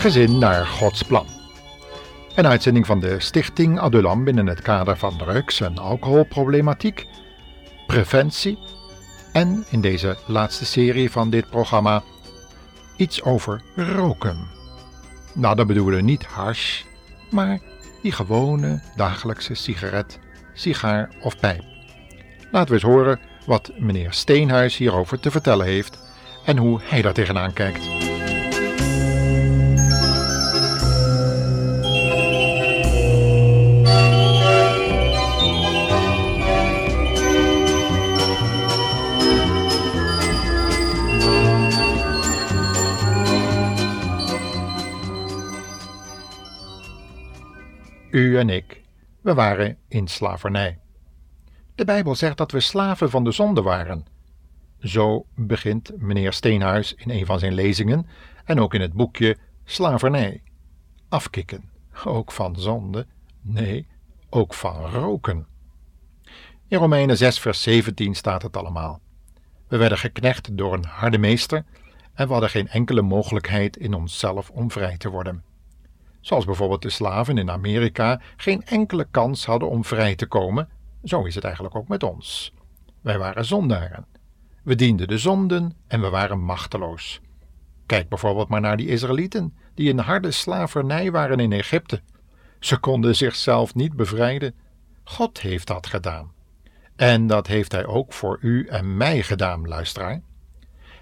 Gezin naar Gods plan. Een uitzending van de Stichting Adulam binnen het kader van drugs- en alcoholproblematiek, preventie en in deze laatste serie van dit programma iets over roken. Nou, dan bedoelen we niet hash, maar die gewone dagelijkse sigaret, sigaar of pijp. Laten we eens horen wat meneer Steenhuis hierover te vertellen heeft en hoe hij daar tegenaan kijkt. U en ik, we waren in slavernij. De Bijbel zegt dat we slaven van de zonde waren. Zo begint meneer Steenhuis in een van zijn lezingen en ook in het boekje Slavernij. Afkikken, ook van zonde, nee, ook van roken. In Romeinen 6, vers 17 staat het allemaal. We werden geknecht door een harde meester en we hadden geen enkele mogelijkheid in onszelf om vrij te worden. Zoals bijvoorbeeld de slaven in Amerika geen enkele kans hadden om vrij te komen, zo is het eigenlijk ook met ons. Wij waren zondaren. We dienden de zonden en we waren machteloos. Kijk bijvoorbeeld maar naar die Israëlieten, die in harde slavernij waren in Egypte. Ze konden zichzelf niet bevrijden. God heeft dat gedaan. En dat heeft Hij ook voor u en mij gedaan, luisteraar.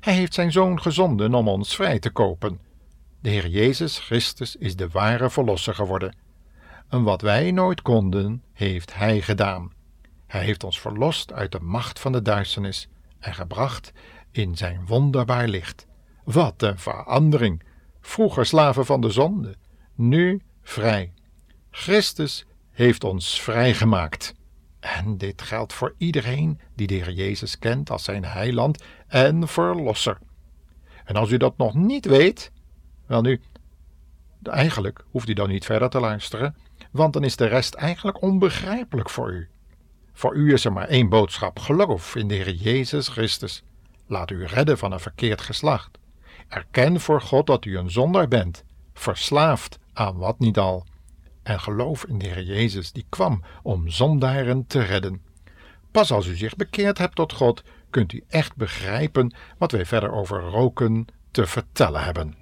Hij heeft zijn zoon gezonden om ons vrij te kopen. De Heer Jezus Christus is de ware verlosser geworden. En wat wij nooit konden, heeft Hij gedaan. Hij heeft ons verlost uit de macht van de duisternis en gebracht in zijn wonderbaar licht. Wat een verandering! Vroeger slaven van de zonde, nu vrij. Christus heeft ons vrijgemaakt. En dit geldt voor iedereen die de Heer Jezus kent als zijn heiland en verlosser. En als u dat nog niet weet, wel nu, eigenlijk hoeft u dan niet verder te luisteren, want dan is de rest eigenlijk onbegrijpelijk voor u. Voor u is er maar één boodschap: geloof in de Heer Jezus Christus. Laat u redden van een verkeerd geslacht. Erken voor God dat u een zondaar bent, verslaafd aan wat niet al. En geloof in de Heer Jezus, die kwam om zondaren te redden. Pas als u zich bekeerd hebt tot God, kunt u echt begrijpen wat wij verder over roken te vertellen hebben.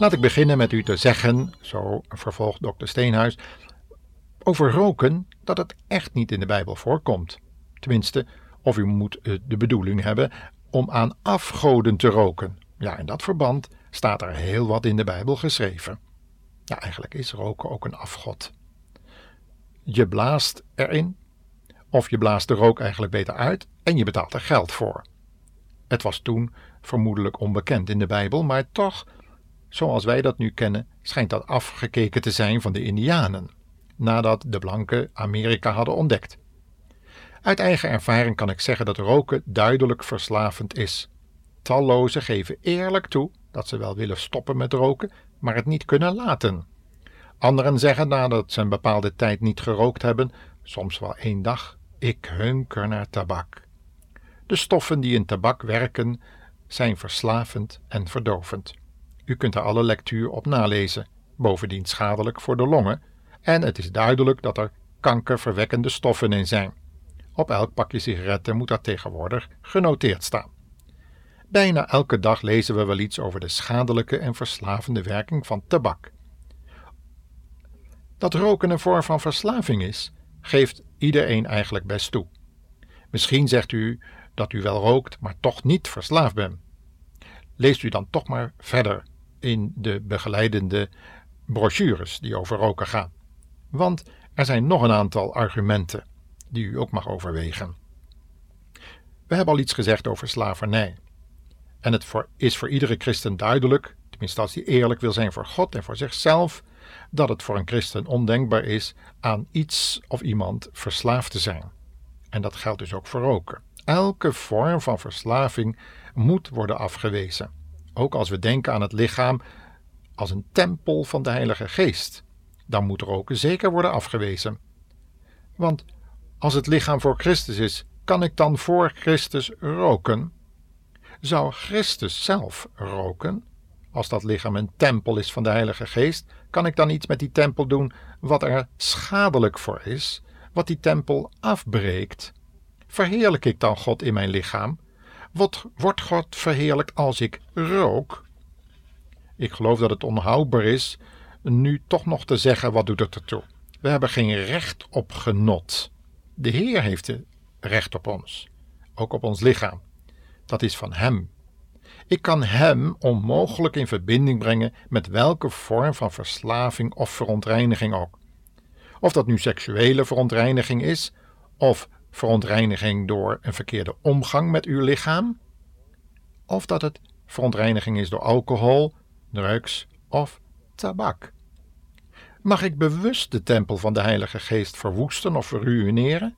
Laat ik beginnen met u te zeggen, zo vervolgt dokter Steenhuis, over roken dat het echt niet in de Bijbel voorkomt. Tenminste, of u moet eh, de bedoeling hebben om aan afgoden te roken. Ja, in dat verband staat er heel wat in de Bijbel geschreven. Ja, eigenlijk is roken ook een afgod. Je blaast erin, of je blaast de rook eigenlijk beter uit en je betaalt er geld voor. Het was toen vermoedelijk onbekend in de Bijbel, maar toch zoals wij dat nu kennen, schijnt dat afgekeken te zijn van de Indianen, nadat de blanken Amerika hadden ontdekt. Uit eigen ervaring kan ik zeggen dat roken duidelijk verslavend is. Tallozen geven eerlijk toe dat ze wel willen stoppen met roken, maar het niet kunnen laten. Anderen zeggen nadat ze een bepaalde tijd niet gerookt hebben, soms wel één dag, ik hunker naar tabak. De stoffen die in tabak werken zijn verslavend en verdovend. U kunt er alle lectuur op nalezen, bovendien schadelijk voor de longen, en het is duidelijk dat er kankerverwekkende stoffen in zijn. Op elk pakje sigaretten moet dat tegenwoordig genoteerd staan. Bijna elke dag lezen we wel iets over de schadelijke en verslavende werking van tabak. Dat roken een vorm van verslaving is, geeft iedereen eigenlijk best toe. Misschien zegt u dat u wel rookt, maar toch niet verslaafd bent. Leest u dan toch maar verder in de begeleidende brochures die over roken gaan. Want er zijn nog een aantal argumenten die u ook mag overwegen. We hebben al iets gezegd over slavernij. En het is voor iedere christen duidelijk, tenminste als hij eerlijk wil zijn voor God en voor zichzelf, dat het voor een christen ondenkbaar is aan iets of iemand verslaafd te zijn. En dat geldt dus ook voor roken. Elke vorm van verslaving moet worden afgewezen. Ook als we denken aan het lichaam als een tempel van de Heilige Geest, dan moet roken zeker worden afgewezen. Want als het lichaam voor Christus is, kan ik dan voor Christus roken? Zou Christus zelf roken? Als dat lichaam een tempel is van de Heilige Geest, kan ik dan iets met die tempel doen wat er schadelijk voor is, wat die tempel afbreekt? Verheerlijk ik dan God in mijn lichaam? Wat wordt God verheerlijkt als ik rook? Ik geloof dat het onhoudbaar is nu toch nog te zeggen: wat doet het ertoe? We hebben geen recht op genot. De Heer heeft recht op ons, ook op ons lichaam. Dat is van Hem. Ik kan Hem onmogelijk in verbinding brengen met welke vorm van verslaving of verontreiniging ook. Of dat nu seksuele verontreiniging is, of verontreiniging door een verkeerde omgang met uw lichaam, of dat het verontreiniging is door alcohol, drugs of tabak. Mag ik bewust de tempel van de Heilige Geest verwoesten of verruineren?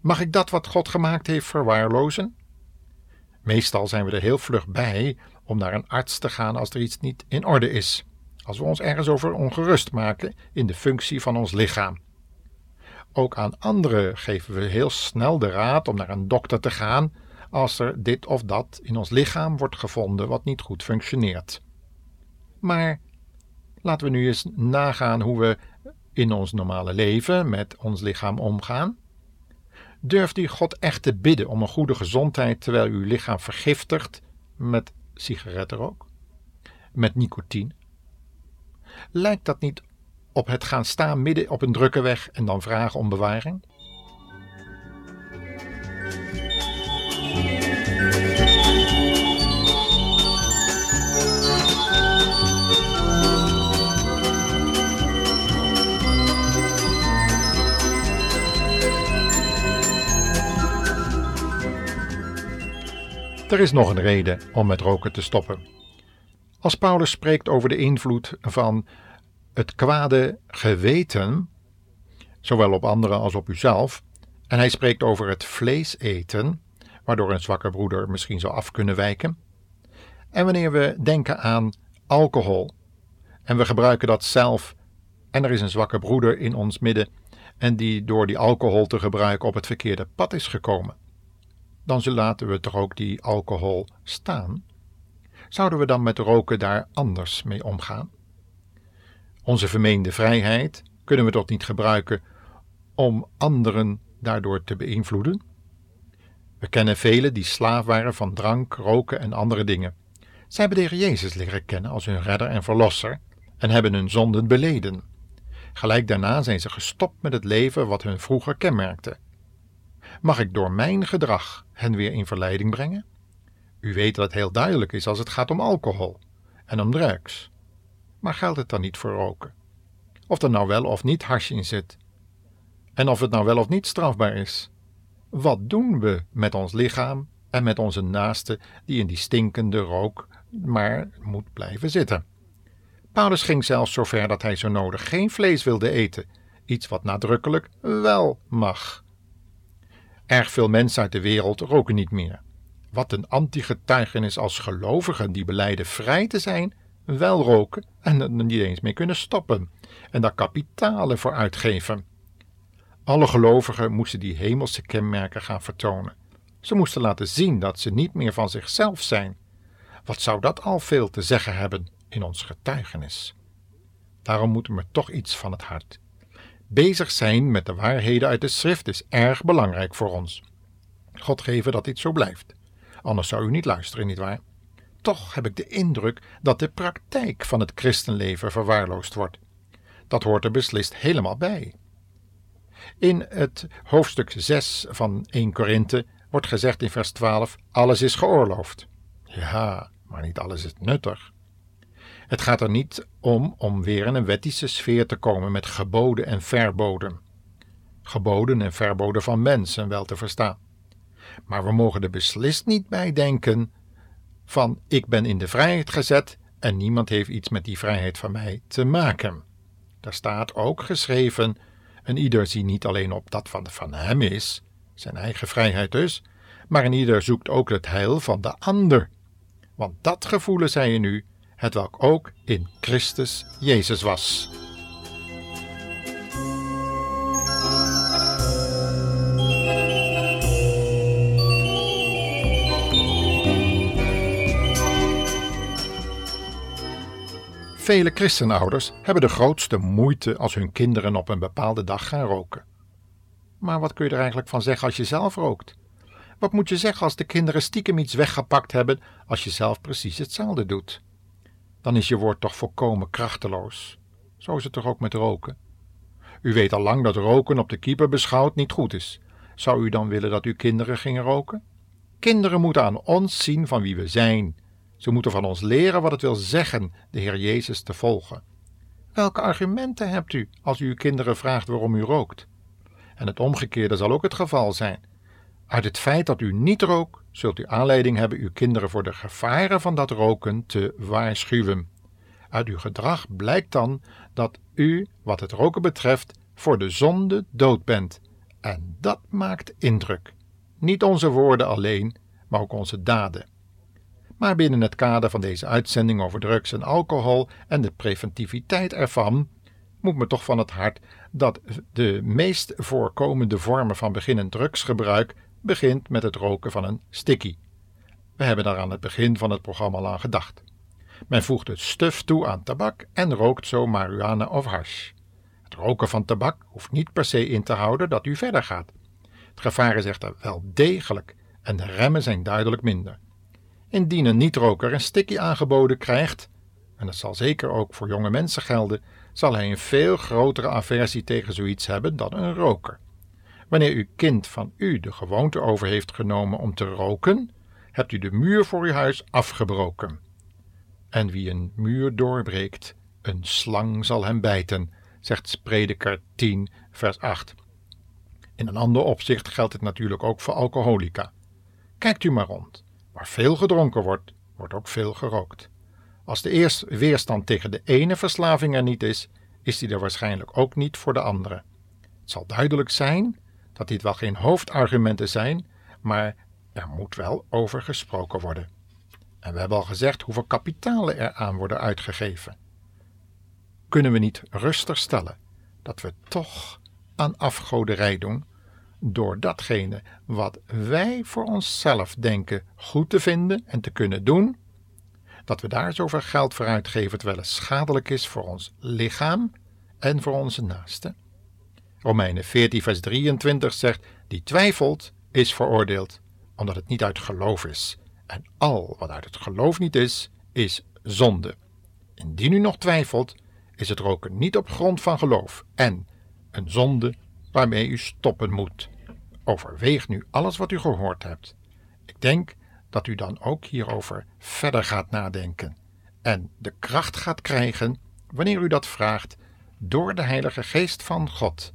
Mag ik dat wat God gemaakt heeft verwaarlozen? Meestal zijn we er heel vlug bij om naar een arts te gaan als er iets niet in orde is, als we ons ergens over ongerust maken in de functie van ons lichaam. Ook aan anderen geven we heel snel de raad om naar een dokter te gaan als er dit of dat in ons lichaam wordt gevonden wat niet goed functioneert. Maar laten we nu eens nagaan hoe we in ons normale leven met ons lichaam omgaan. Durft u God echt te bidden om een goede gezondheid terwijl uw lichaam vergiftigt met sigarettenrook, met nicotine? Lijkt dat niet op het gaan staan midden op een drukke weg en dan vragen om bewaring? Er is nog een reden om met roken te stoppen. Als Paulus spreekt over de invloed van het kwade geweten, zowel op anderen als op uzelf, en hij spreekt over het vlees eten, waardoor een zwakke broeder misschien zou af kunnen wijken. En wanneer we denken aan alcohol en we gebruiken dat zelf en er is een zwakke broeder in ons midden en die door die alcohol te gebruiken op het verkeerde pad is gekomen, dan laten we toch ook die alcohol staan? Zouden we dan met roken daar anders mee omgaan? Onze vermeende vrijheid kunnen we toch niet gebruiken om anderen daardoor te beïnvloeden? We kennen velen die slaaf waren van drank, roken en andere dingen. Zij hebben de Heer Jezus leren kennen als hun redder en verlosser en hebben hun zonden beleden. Gelijk daarna zijn ze gestopt met het leven wat hun vroeger kenmerkte. Mag ik door mijn gedrag hen weer in verleiding brengen? U weet dat het heel duidelijk is als het gaat om alcohol en om drugs. Maar geldt het dan niet voor roken? Of er nou wel of niet hash in zit? En of het nou wel of niet strafbaar is? Wat doen we met ons lichaam en met onze naaste die in die stinkende rook maar moet blijven zitten? Paulus ging zelfs zo ver dat hij zo nodig geen vlees wilde eten, iets wat nadrukkelijk wel mag. Erg veel mensen uit de wereld roken niet meer. Wat een anti-getuigenis als gelovigen die beleiden vrij te zijn, wel roken en er niet eens mee kunnen stoppen en daar kapitalen voor uitgeven. Alle gelovigen moesten die hemelse kenmerken gaan vertonen. Ze moesten laten zien dat ze niet meer van zichzelf zijn. Wat zou dat al veel te zeggen hebben in ons getuigenis? Daarom moeten we toch iets van het hart. Bezig zijn met de waarheden uit de schrift is erg belangrijk voor ons. God geven dat dit zo blijft. Anders zou u niet luisteren, nietwaar? Toch heb ik de indruk dat de praktijk van het christenleven verwaarloosd wordt. Dat hoort er beslist helemaal bij. In het hoofdstuk 6 van 1 Korinthe wordt gezegd in vers 12: Alles is geoorloofd. Ja, maar niet alles is nuttig. Het gaat er niet om om weer in een wettische sfeer te komen met geboden en verboden. Geboden en verboden van mensen wel te verstaan. Maar we mogen er beslist niet bij denken van ik ben in de vrijheid gezet en niemand heeft iets met die vrijheid van mij te maken. Daar staat ook geschreven: en ieder zie niet alleen op dat wat van hem is, zijn eigen vrijheid dus, maar een ieder zoekt ook het heil van de ander. Want dat gevoelen zij in u, het welk ook in Christus Jezus was. Vele christenouders hebben de grootste moeite als hun kinderen op een bepaalde dag gaan roken. Maar wat kun je er eigenlijk van zeggen als je zelf rookt? Wat moet je zeggen als de kinderen stiekem iets weggepakt hebben als je zelf precies hetzelfde doet? Dan is je woord toch volkomen krachteloos. Zo is het toch ook met roken? U weet al lang dat roken op de keeper beschouwd niet goed is. Zou u dan willen dat uw kinderen gingen roken? Kinderen moeten aan ons zien van wie we zijn ze moeten van ons leren wat het wil zeggen de Heer Jezus te volgen. Welke argumenten hebt u als u uw kinderen vraagt waarom u rookt? En het omgekeerde zal ook het geval zijn. Uit het feit dat u niet rookt, zult u aanleiding hebben uw kinderen voor de gevaren van dat roken te waarschuwen. Uit uw gedrag blijkt dan dat u, wat het roken betreft, voor de zonde dood bent. En dat maakt indruk. Niet onze woorden alleen, maar ook onze daden. Maar binnen het kader van deze uitzending over drugs en alcohol en de preventiviteit ervan, moet me toch van het hart dat de meest voorkomende vormen van beginnend drugsgebruik begint met het roken van een sticky. We hebben daar aan het begin van het programma al aan gedacht. Men voegt het stuf toe aan tabak en rookt zo marihuana of hash. Het roken van tabak hoeft niet per se in te houden dat u verder gaat. Het gevaar is echter wel degelijk en de remmen zijn duidelijk minder. Indien een niet-roker een sticky aangeboden krijgt, en dat zal zeker ook voor jonge mensen gelden, zal hij een veel grotere aversie tegen zoiets hebben dan een roker. Wanneer uw kind van u de gewoonte over heeft genomen om te roken, hebt u de muur voor uw huis afgebroken. En wie een muur doorbreekt, een slang zal hem bijten, zegt Prediker 10, vers 8. In een ander opzicht geldt het natuurlijk ook voor alcoholica. Kijkt u maar rond. Waar veel gedronken wordt, wordt ook veel gerookt. Als de eerste weerstand tegen de ene verslaving er niet is, is die er waarschijnlijk ook niet voor de andere. Het zal duidelijk zijn dat dit wel geen hoofdargumenten zijn, maar er moet wel over gesproken worden. En we hebben al gezegd hoeveel kapitalen er aan worden uitgegeven. Kunnen we niet rustig stellen dat we toch aan afgoderij doen door datgene wat wij voor onszelf denken goed te vinden en te kunnen doen, dat we daar zoveel geld voor uitgeven terwijl het schadelijk is voor ons lichaam en voor onze naasten. Romeinen 14, vers 23 zegt: Die twijfelt, is veroordeeld, omdat het niet uit geloof is. En al wat uit het geloof niet is, is zonde. Indien u nog twijfelt, is het roken niet op grond van geloof en een zonde waarmee u stoppen moet. Overweeg nu alles wat u gehoord hebt. Ik denk dat u dan ook hierover verder gaat nadenken en de kracht gaat krijgen, wanneer u dat vraagt, door de Heilige Geest van God,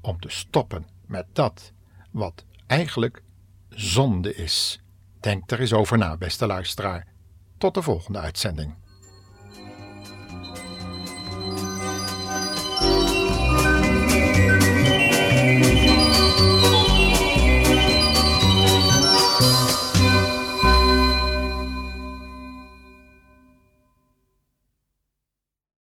om te stoppen met dat wat eigenlijk zonde is. Denk er eens over na, beste luisteraar. Tot de volgende uitzending.